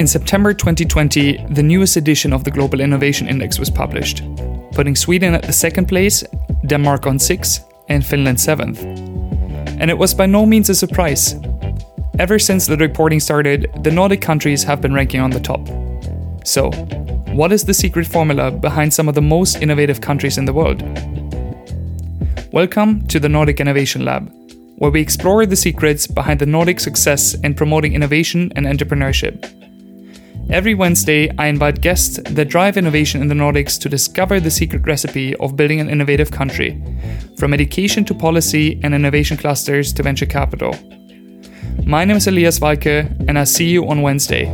In September 2020, the newest edition of the Global Innovation Index was published, putting Sweden at the second place, Denmark on sixth, and Finland seventh. And it was by no means a surprise. Ever since the reporting started, the Nordic countries have been ranking on the top. So, what is the secret formula behind some of the most innovative countries in the world? Welcome to the Nordic Innovation Lab, where we explore the secrets behind the Nordic success in promoting innovation and entrepreneurship. Every Wednesday, I invite guests that drive innovation in the Nordics to discover the secret recipe of building an innovative country, from education to policy and innovation clusters to venture capital. My name is Elias Walke, and I'll see you on Wednesday.